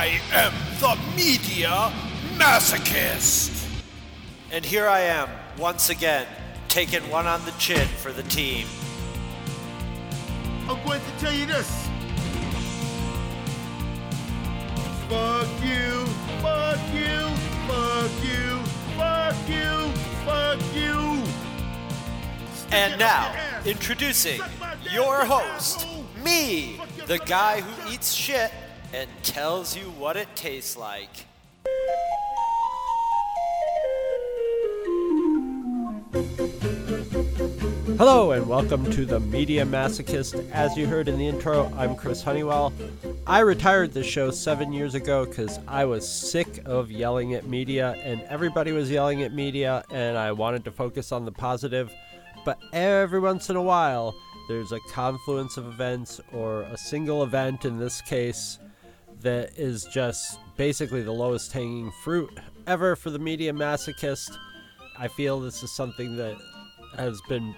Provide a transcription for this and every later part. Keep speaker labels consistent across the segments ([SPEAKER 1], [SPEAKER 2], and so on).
[SPEAKER 1] I am the Media Masochist.
[SPEAKER 2] And here I am, once again, taking one on the chin for the team.
[SPEAKER 3] I'm going to tell you this. Fuck you, fuck you, fuck you, fuck you, fuck you. Stick
[SPEAKER 2] And now, introducing
[SPEAKER 3] Suck my dick,
[SPEAKER 2] your host, me, the guy who eats shit and tells you what it tastes like. Hello and welcome to the Media Masochist. As you heard in the intro, I'm Chris Honeywell. I retired the show seven years ago because I was sick of yelling at media, and everybody was yelling at media, and I wanted to focus on the positive. But every once in a while, there's a confluence of events or a single event in this case that is just basically the lowest hanging fruit ever for the media masochist. I feel this is something that has been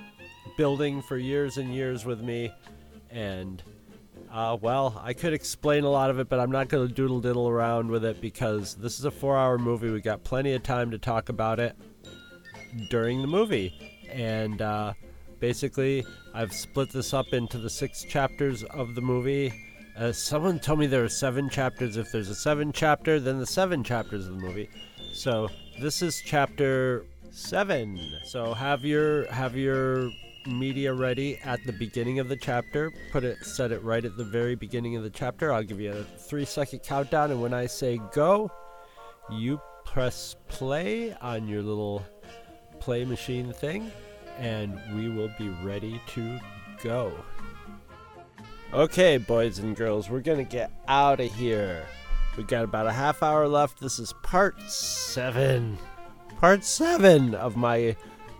[SPEAKER 2] building for years and years with me, and uh, well, I could explain a lot of it, but I'm not going to doodle diddle around with it because this is a four hour movie. We got plenty of time to talk about it during the movie. And uh, basically, I've split this up into the six chapters of the movie. Uh, someone told me there are seven chapters. If there's a seven chapter, then the seven chapters of the movie. So this is chapter seven. So have your have your media ready at the beginning of the chapter. Put it set it right at the very beginning of the chapter. I'll give you a three second countdown, and when I say go, you press play on your little play machine thing, and we will be ready to go. Okay, boys and girls, we're gonna get out of here. We got about a half hour left. This is part seven. Part seven of my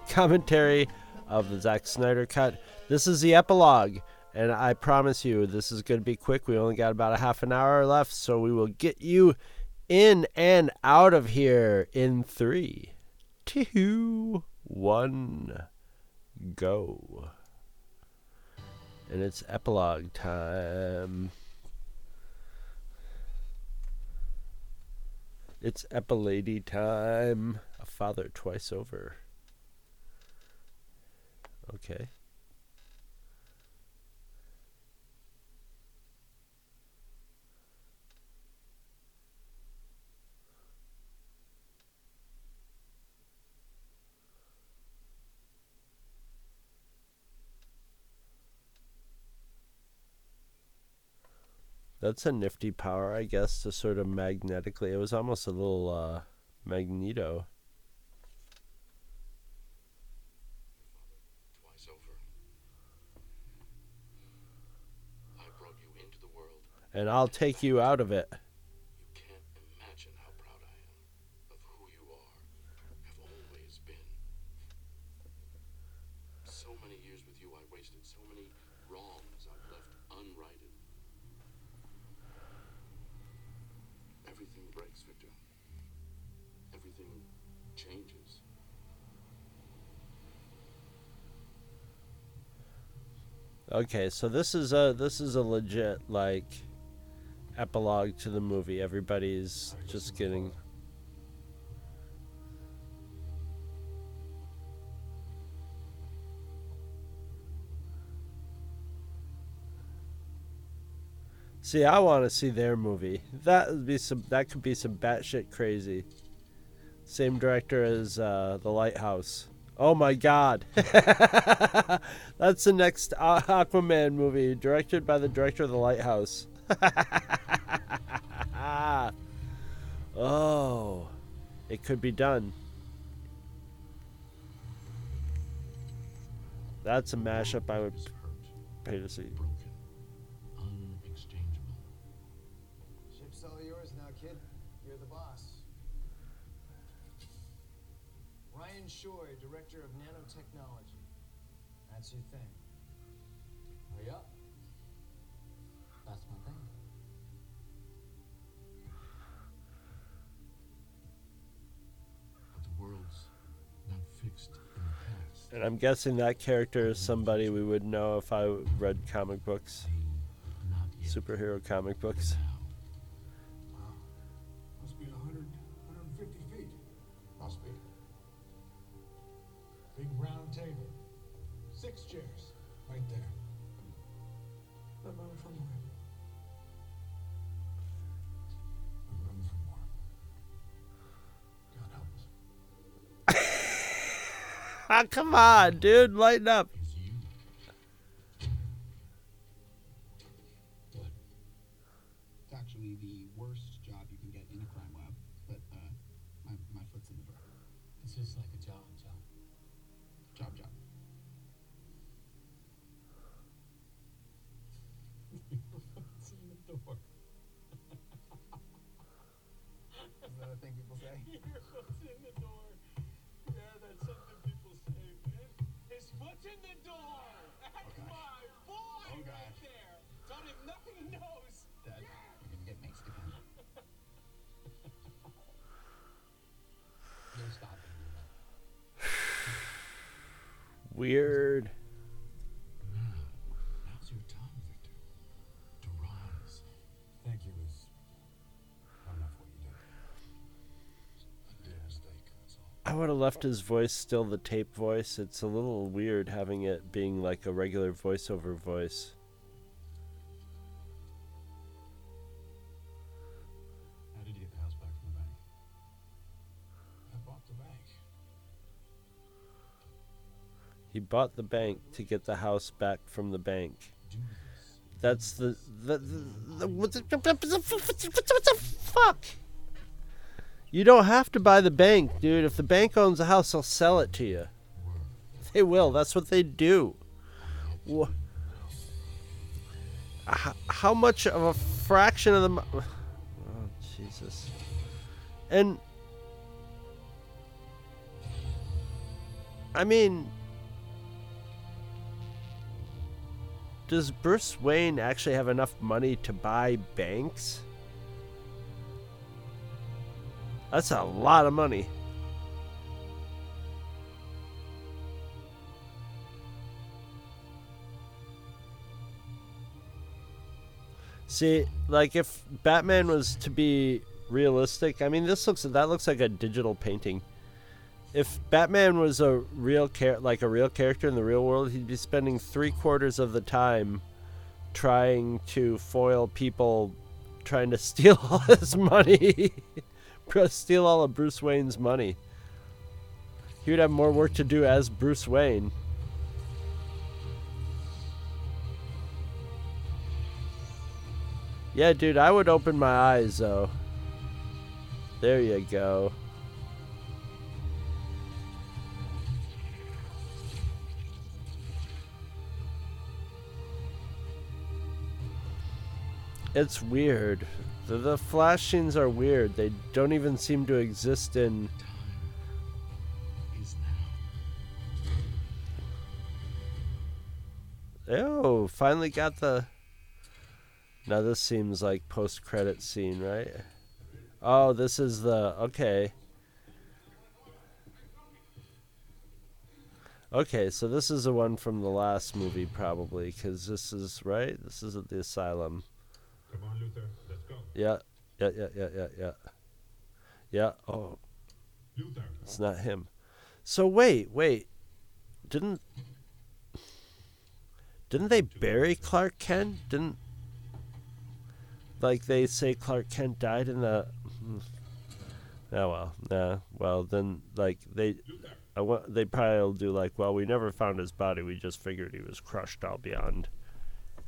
[SPEAKER 2] commentary of the Zack Snyder cut. This is the epilogue, and I promise you, this is gonna be quick. We only got about a half an hour left, so we will get you in and out of here in three, two, one, go. And it's epilogue time. It's epilady time. A father twice over. Okay. That's a nifty power, I guess, to sort of magnetically. It was almost a little uh, magneto.
[SPEAKER 4] twice over. I brought you into the world.
[SPEAKER 2] And I'll take you out of it.
[SPEAKER 4] You can't imagine how proud I am of who you are, have always been. So many years with you, I wasted so many wrongs I've left unrighted. Everything breaks, Victor. Everything changes.
[SPEAKER 2] Okay, so this is a this is a legit like epilogue to the movie. Everybody's just getting See, I want to see their movie. That would be some. That could be some batshit crazy. Same director as uh, The Lighthouse. Oh my God! That's the next Aquaman movie, directed by the director of The Lighthouse. oh, it could be done. That's a mashup I would pay to see.
[SPEAKER 5] That's your thing. Hurry up. That's my thing.
[SPEAKER 4] But the world's not fixed in the past.
[SPEAKER 2] And I'm guessing that character is somebody we would know if I read comic books, superhero comic books. Come on, dude, lighten up. Weird.
[SPEAKER 4] Now's your time, Victor. To rise.
[SPEAKER 6] Thank you is enough what you did.
[SPEAKER 4] A dear mistake, that's all.
[SPEAKER 2] I would have left his voice still the tape voice. It's a little weird having it being like a regular voiceover voice. He bought the bank to get the house back from the bank. That's the the, the, the what the, what the, fuck? You don't have to buy the bank, dude. If the bank owns the house, they'll sell it to you. They will. That's what they do. How much of a fraction of the? Oh Jesus! And I mean, does Bruce Wayne actually have enough money to buy banks? That's a lot of money. See, like if Batman was to be realistic, I mean, this looks that looks like a digital painting. If Batman was a real char- like a real character in the real world, he'd be spending three quarters of the time trying to foil people trying to steal all his money, steal all of Bruce Wayne's money. He would have more work to do as Bruce Wayne. Yeah, dude, I would open my eyes though. There you go. It's weird. The, the flash scenes are weird. They don't even seem to exist in. Oh, finally got the. Now this seems like post credit scene, right? Oh, this is the okay. Okay, so this is the one from the last movie, probably, because this is right. This is at the asylum.
[SPEAKER 6] Come on, Luthor, let's go.
[SPEAKER 2] Yeah, yeah, yeah, yeah, yeah, yeah. Yeah. Oh,
[SPEAKER 6] Luthor.
[SPEAKER 2] it's not him. So wait, wait. Didn't didn't they bury Clark Kent? Didn't like they say Clark Kent died in the? hmm. Oh well, nah. Well then, like they, I want they probably will do like, well, we never found his body. We just figured he was crushed all beyond.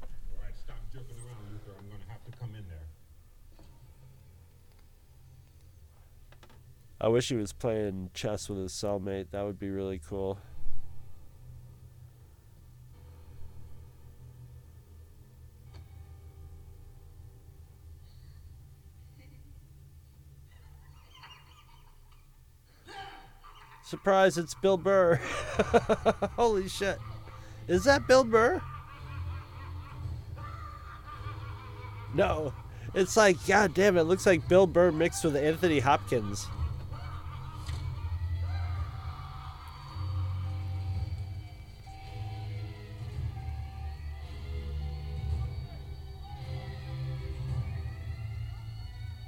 [SPEAKER 6] All right, stop joking around, Luthor. I'm gonna have to come in there.
[SPEAKER 2] I wish he was playing chess with his cellmate. That would be really cool. Surprise, it's Bill Burr. Holy shit. Is that Bill Burr? No. It's like, god damn, it looks like Bill Burr mixed with Anthony Hopkins.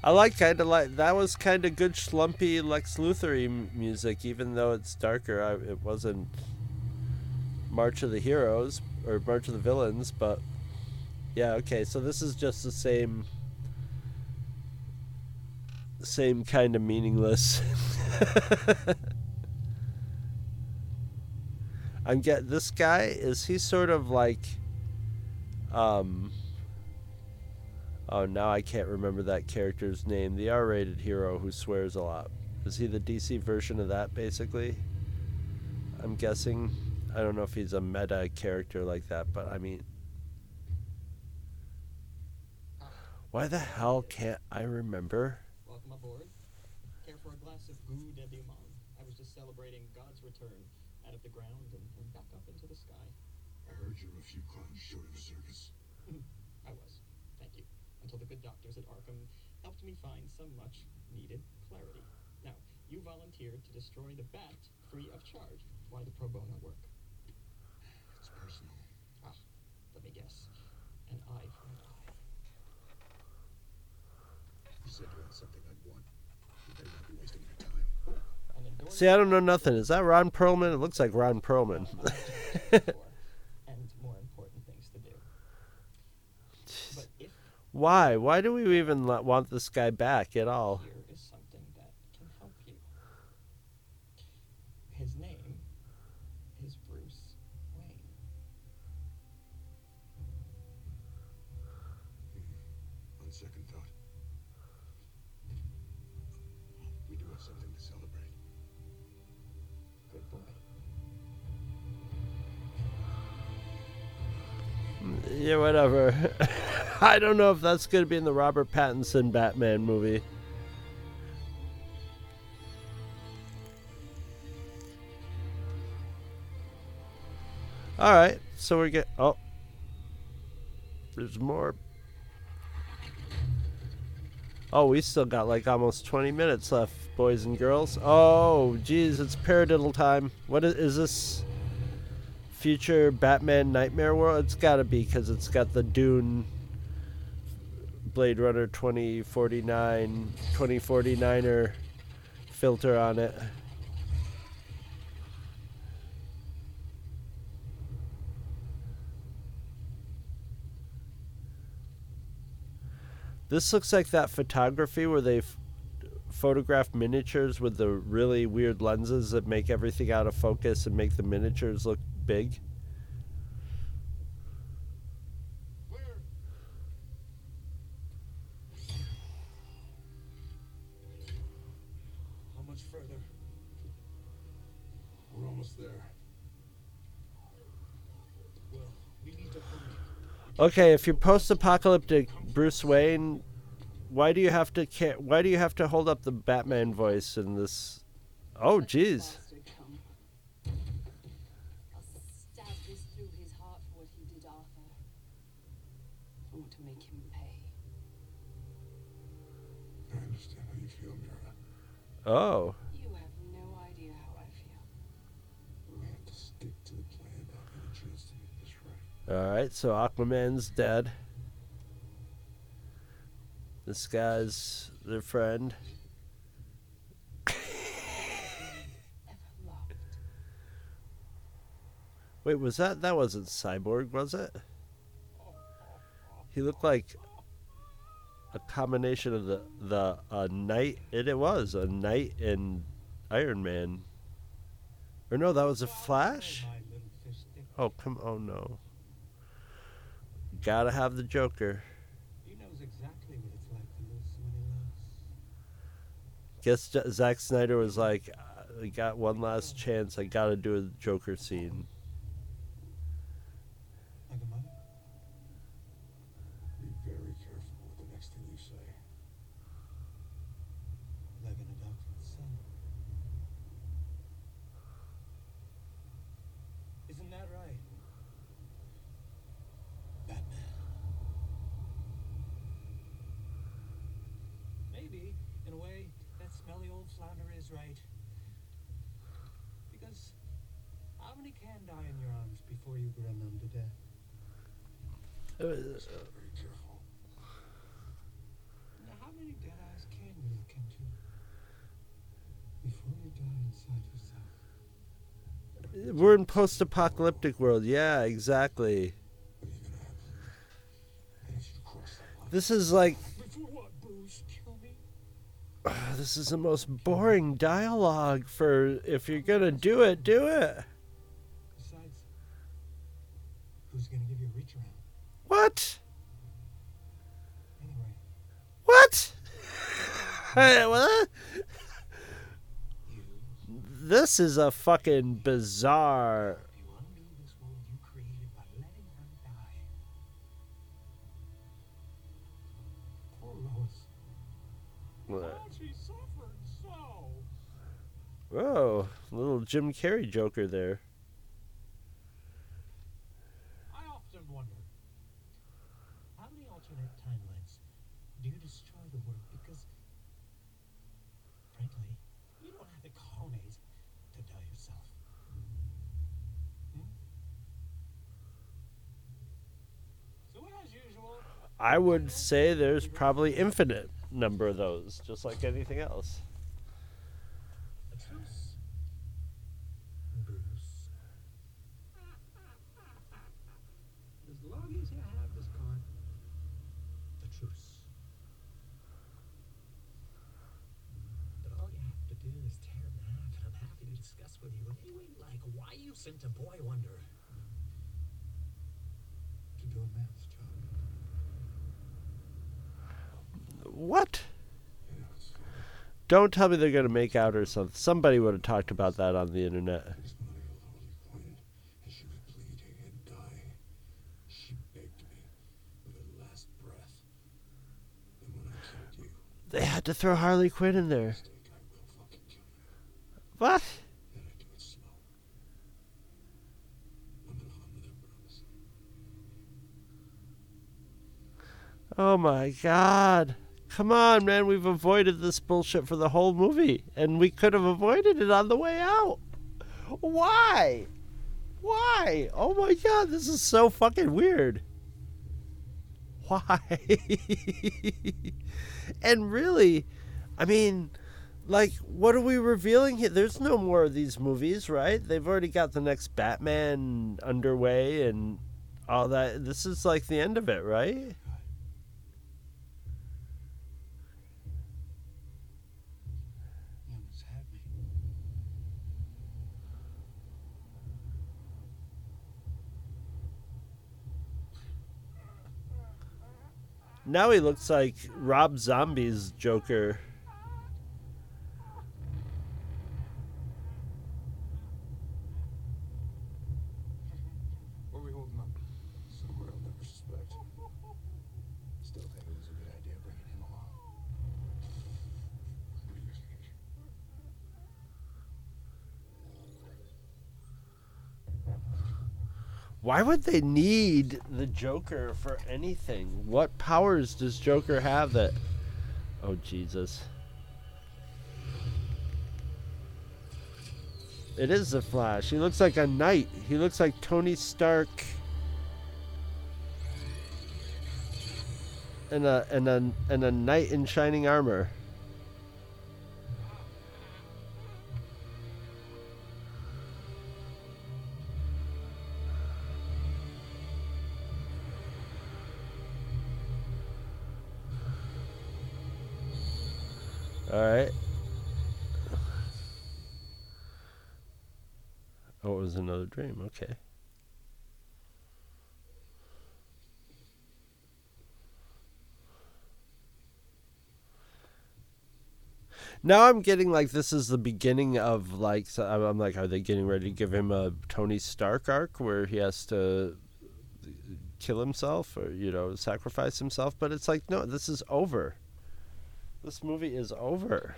[SPEAKER 2] I like kind of like that was kind of good schlumpy Lex Luthor music, even though it's darker. I, it wasn't March of the Heroes or March of the Villains, but yeah, okay. So this is just the same, same kind of meaningless. I'm get this guy is he sort of like um Oh, now I can't remember that character's name. The R-rated hero who swears a lot. Is he the DC version of that basically? I'm guessing. I don't know if he's a meta character like that, but I mean Why the hell can't I remember?
[SPEAKER 7] Welcome aboard. Care for a glass of Goût de Diamant? I was just celebrating God's return out of the ground and, and back up into the sky.
[SPEAKER 3] I heard you were a few clowns short of a circus.
[SPEAKER 7] I was. Thank you. Until the good doctors at Arkham helped me find some much needed clarity. Now, you volunteered to destroy the bat free of charge. Why the pro bono work?
[SPEAKER 3] It's personal.
[SPEAKER 7] Ah, let me guess. An eye for an eye.
[SPEAKER 3] You said you had something I'd want. You better not be wasting your time.
[SPEAKER 7] An
[SPEAKER 2] See, I don't know nothing. Is that Ron Perlman? It looks like Ron Perlman.
[SPEAKER 7] and more important things to do. But if
[SPEAKER 2] Why? Why do we even want this guy back at all?
[SPEAKER 7] here is something that can help you. His name is Bruce Wayne.
[SPEAKER 3] On second thought, we do have something to celebrate.
[SPEAKER 7] Good boy.
[SPEAKER 2] Yeah, whatever. I don't know if that's going to be in the Robert Pattinson Batman movie. All right, so we're get. Oh, there's more. Oh, we still got like almost 20 minutes left, boys and girls. Oh, geez, it's paradiddle time. What is, is this? future Batman Nightmare World? It's got to be because it's got the Dune Blade Runner 2049 2049er filter on it. This looks like that photography where they f- photograph miniatures with the really weird lenses that make everything out of focus and make the miniatures look big.
[SPEAKER 3] How much further? We're almost there.
[SPEAKER 4] Well, we need to hurry.
[SPEAKER 2] Okay, if you're post-apocalyptic Bruce Wayne, why do you have to ca- why do you have to hold up the Batman voice in this? Oh, jeez.
[SPEAKER 8] Bastard come. I'll stab this through his heart for what he did Arthur. I want to make him pay.
[SPEAKER 3] I understand how you feel, Mera.
[SPEAKER 2] Oh,
[SPEAKER 8] You have no idea how I feel.
[SPEAKER 3] We have to stick to the plan to have any chance to get this right.
[SPEAKER 2] All right. So Aquaman's dead. This guy's their friend. Wait, was that that wasn't Cyborg, was it? He looked like a combination of the the uh, knight. It, it was a knight and Iron Man. Or no, that was a Flash. Oh come! Oh no! Gotta have the Joker.
[SPEAKER 4] He knows exactly what it's like to lose somebody else.
[SPEAKER 2] Guess J- Zack Snyder was like, "I got one last chance. I gotta do a Joker scene."
[SPEAKER 4] Like a mother?
[SPEAKER 3] Be very careful with the next thing you say.
[SPEAKER 4] Like an adopted son. Isn't that right? Batman. Maybe, in a way, that smelly old flounder is right. Because how many can die in your arms before you run them to death?
[SPEAKER 2] Uh,
[SPEAKER 3] Very careful.
[SPEAKER 4] Now, how many dead eyes can you look into before you die inside yourself?
[SPEAKER 2] We're in post-apocalyptic world. Yeah, exactly.
[SPEAKER 3] This is you gonna have? I need you to cross that line.
[SPEAKER 2] This is like
[SPEAKER 4] Before what, Bruce? Kill me?
[SPEAKER 2] this is the most boring dialogue for if you're gonna do it, do it.
[SPEAKER 4] Besides,
[SPEAKER 9] Who's gonna give you a reach around?
[SPEAKER 2] What?
[SPEAKER 9] Anyway,
[SPEAKER 2] What? Hey, what? This is a fucking bizarre. Whoa, little Jim Carrey Joker there.
[SPEAKER 4] I often wonder.
[SPEAKER 9] How many alternate timelines do you destroy the world? Because, frankly, you don't have the cojones to die yourself. Hmm?
[SPEAKER 4] So as usual,
[SPEAKER 2] I would say there's probably infinite number of those, just like anything else.
[SPEAKER 9] A truce. Bruce.
[SPEAKER 7] As long as you have this card.
[SPEAKER 9] The truce.
[SPEAKER 7] But all you have to do is tear it in half, and I'm happy to discuss like why you sent a boy wonder.
[SPEAKER 9] To do a math job.
[SPEAKER 2] What? Don't tell me they're gonna make out or something. Somebody would have talked about that on the internet. They had to throw Harley Quinn in there. What?
[SPEAKER 3] And I do it slow. I'm gonna honor that promise.
[SPEAKER 2] Oh my god. Come on, man. We've avoided this bullshit for the whole movie. And we could have avoided it on the way out. Why? Why? Oh my god, this is so fucking weird. Why? and really, I mean, like, what are we revealing here? There's no more of these movies, right? They've already got the next Batman underway and all that. This is like the end of it, right?
[SPEAKER 9] You almost had me.
[SPEAKER 2] Now he looks like Rob Zombie's Joker.
[SPEAKER 3] Where are we holding up? Somewhere I'll never suspect. Still think it was a good idea bringing him along.
[SPEAKER 2] Why would they need the Joker for anything? What powers does Joker have that. Oh, Jesus. It is the Flash. He looks like a knight. He looks like Tony Stark. And a and a and a knight in shining armor. Right. Oh, it was another dream. Okay. Now I'm getting like this is the beginning of like so I'm I'm like, are they getting ready to give him a Tony Stark arc where he has to kill himself or you know sacrifice himself? But it's like no, this is over. This movie is over.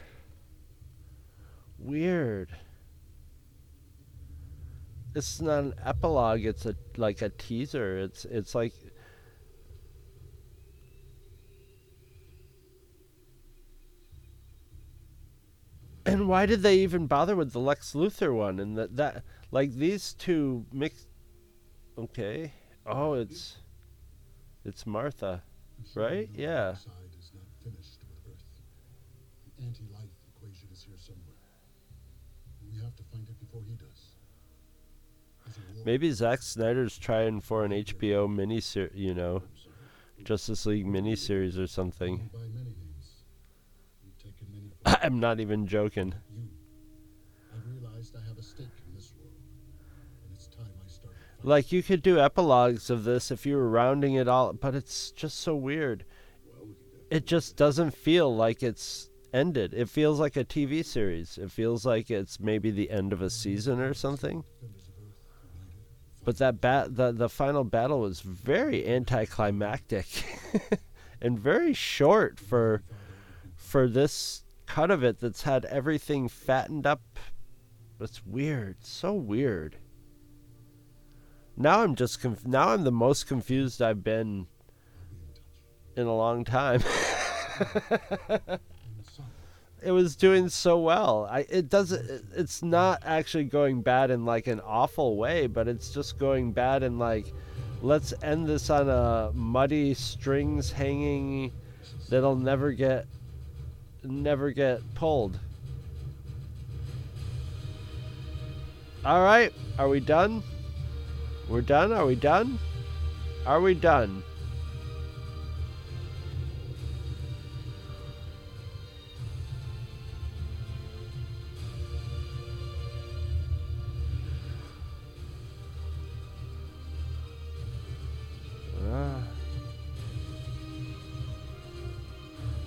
[SPEAKER 2] Weird. It's not an epilogue. It's a like a teaser. It's it's like. And why did they even bother with the Lex Luthor one? And that that like these two mixed. Okay. Oh, it's. It's Martha, right? Yeah.
[SPEAKER 3] side is not finished with Earth. The anti-life equation is here somewhere. We have to find it before he does. There's a war
[SPEAKER 2] Maybe Zack Snyder's trying for an HBO miniseries, you know, Justice League miniseries or something. I'm not even joking. Like you could do epilogues of this if you were rounding it all, but it's just so weird. It just doesn't feel like it's ended. It feels like a TV series. It feels like it's maybe the end of a season or something. But that bat the the final battle was very anticlimactic and very short for for this cut of it that's had everything fattened up. It's weird, so weird. Now I'm just conf- now I'm the most confused I've been in a long time. it was doing so well. I it doesn't it- it's not actually going bad in like an awful way, but it's just going bad in like let's end this on a muddy strings hanging that'll never get never get pulled. All right, are we done? We're done? Are we done? Are we done?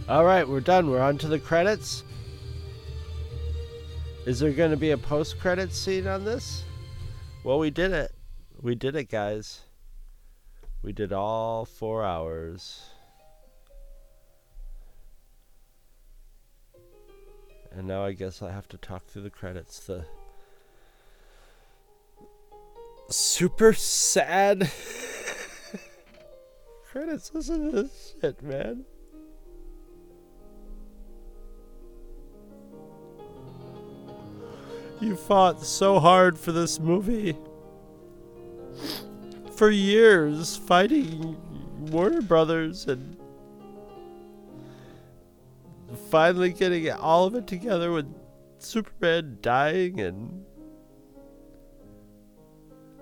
[SPEAKER 2] All right, we're done. We're on to the credits. Is there going to be a post-credit scene on this? Well, we did it. We did it, guys. We did all four hours. And now I guess I have to talk through the credits. The super sad credits. Listen to this shit, man. You fought so hard for this movie. For years, fighting Warner Brothers and finally getting all of it together with Superman dying and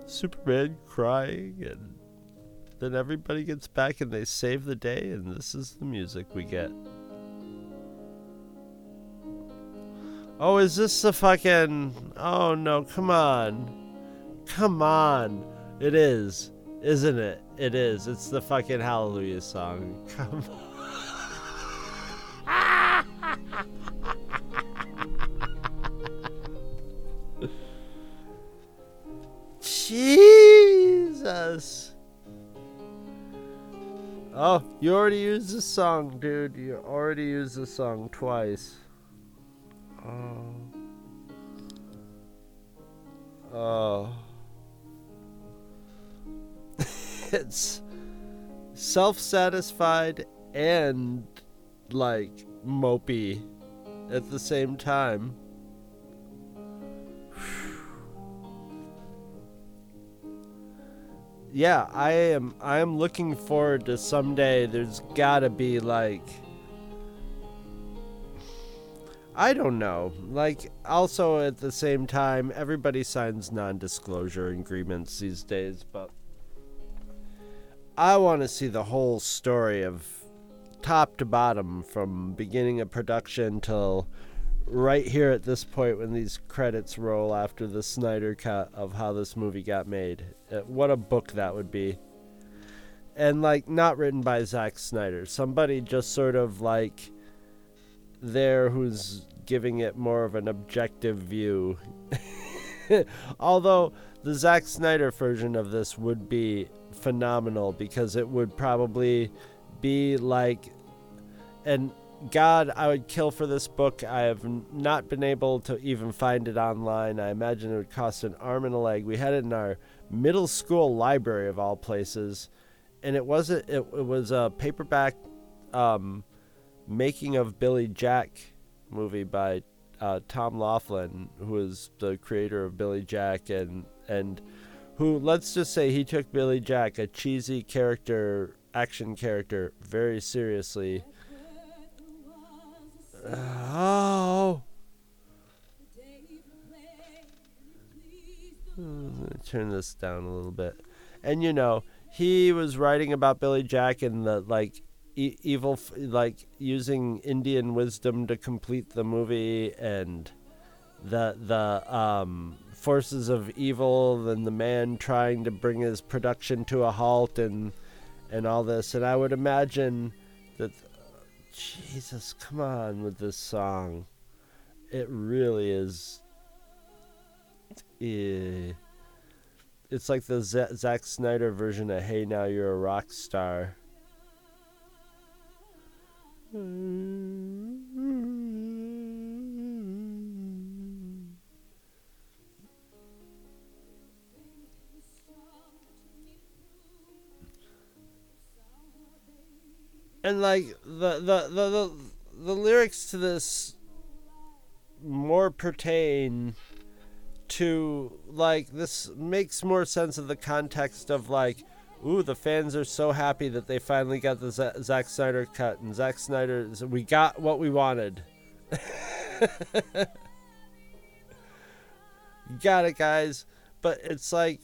[SPEAKER 2] Superman crying and then everybody gets back and they save the day and this is the music we get. Oh, is this the fucking Oh no, come on. Come on. It is. Isn't it? It is. It's the fucking hallelujah song. Come on. Jesus. Oh, you already used the song, dude. You already used the song twice. Oh. Oh. it's self satisfied and like mopey at the same time. yeah, I am I am looking forward to someday there's got to be like I don't know. Like also at the same time everybody signs non-disclosure agreements these days, but I want to see the whole story of top to bottom from beginning of production till right here at this point when these credits roll after the Snyder cut of how this movie got made. Uh, What a book that would be. And like not written by Zack Snyder, somebody just sort of like there who's giving it more of an objective view. Although the Zack Snyder version of this would be phenomenal because it would probably be like and God, I would kill for this book. I have not been able to even find it online. I imagine it would cost an arm and a leg. We had it in our middle school library of all places, and it wasn't. It, it was a paperback um, making of Billy Jack movie by uh, Tom Laughlin, who is the creator of Billy Jack, and and who let's just say he took Billy Jack, a cheesy character, action character, very seriously. Oh. Turn this down a little bit. And you know, he was writing about Billy Jack and the like e- evil like using Indian wisdom to complete the movie and the the um, forces of evil and the man trying to bring his production to a halt and and all this. And I would imagine that Jesus, come on with this song. It really is. eh, It's like the Z- Zack Snyder version of "Hey Now You're a Rock Star." And like the the the the, the lyrics to this more pertain to like this makes more sense of the context of like ooh the fans are so happy that they finally got the Z- Zack Snyder cut and Zack Snyder we got what we wanted. Got it guys. But it's like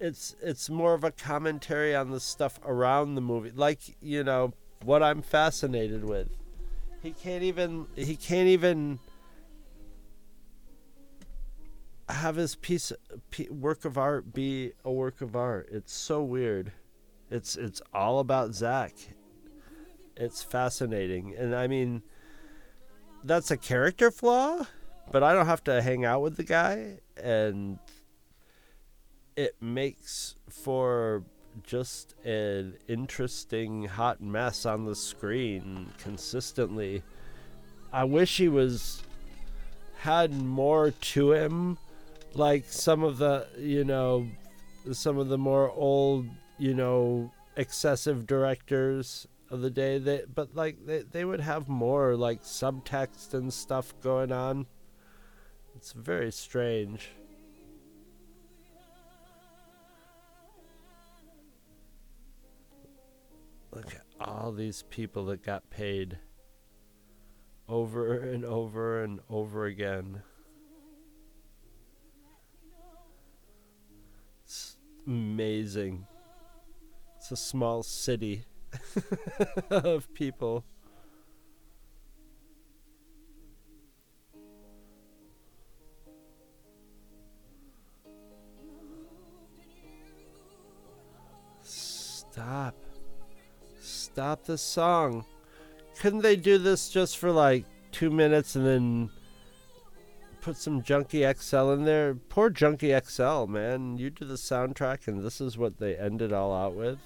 [SPEAKER 2] it's it's more of a commentary on the stuff around the movie. Like you know what i'm fascinated with. He can't even he can't even have his piece work of art be a work of art. It's so weird. It's it's all about Zack it's fascinating. And i mean that's a character flaw but i don't have to hang out with the guy. And it makes for just an interesting hot mess on the screen consistently. I wish he was had more to him like some of the, you know, some of the more old, you know, excessive directors of the day they but like they, they would have more like subtext and stuff going on. It's very strange. Look at all these people that got paid over and over and over again. Amazing. It's a small city of people. Stop. Stop the song. Couldn't they do this just for like two minutes and then put some Junkie XL in there? Poor Junkie XL, man. You do the soundtrack and this is what they ended all out with.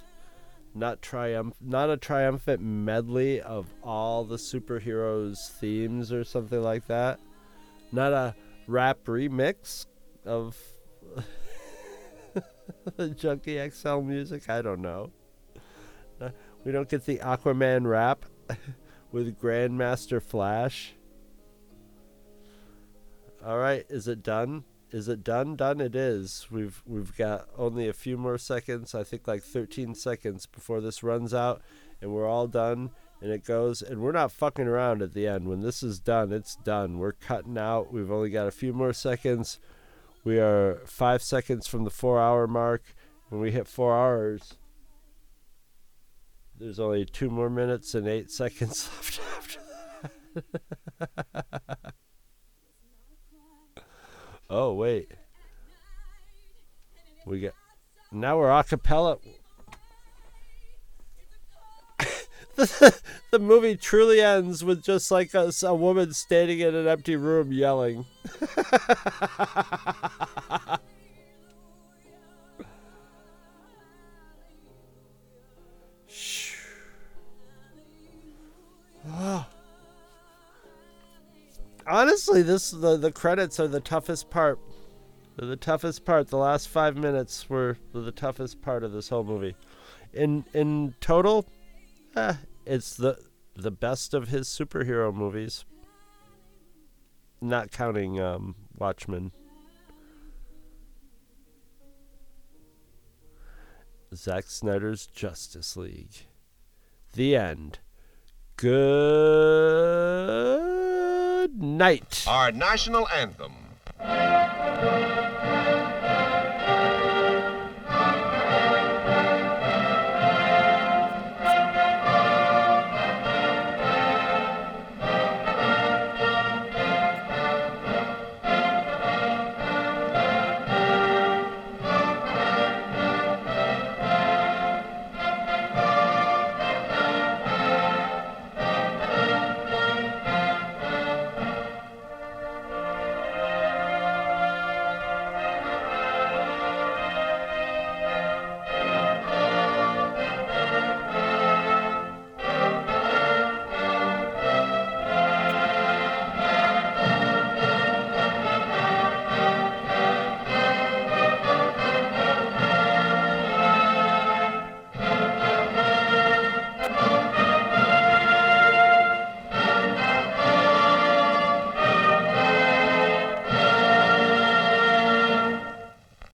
[SPEAKER 2] Not triumph not a triumphant medley of all the superheroes themes or something like that. Not a rap remix of the Junkie XL music. I don't know. We don't get the Aquaman rap with Grandmaster Flash. All right, is it done? Is it done? Done it is. We've we've got only a few more seconds. I think like 13 seconds before this runs out and we're all done and it goes and we're not fucking around at the end. When this is done, it's done. We're cutting out. We've only got a few more seconds. We are 5 seconds from the 4-hour mark. When we hit 4 hours, there's only 2 more minutes and 8 seconds left after that. Oh wait. We got now we're a cappella. the, the movie truly ends with just like a, a woman standing in an empty room yelling. honestly, this the the credits are the toughest part. They're the toughest part. The last five minutes were the toughest part of this whole movie. In in total, eh, it's the the best of his superhero movies. Not counting um, Watchmen. Zack Snyder's Justice League. The end. Good night.
[SPEAKER 10] Our national anthem.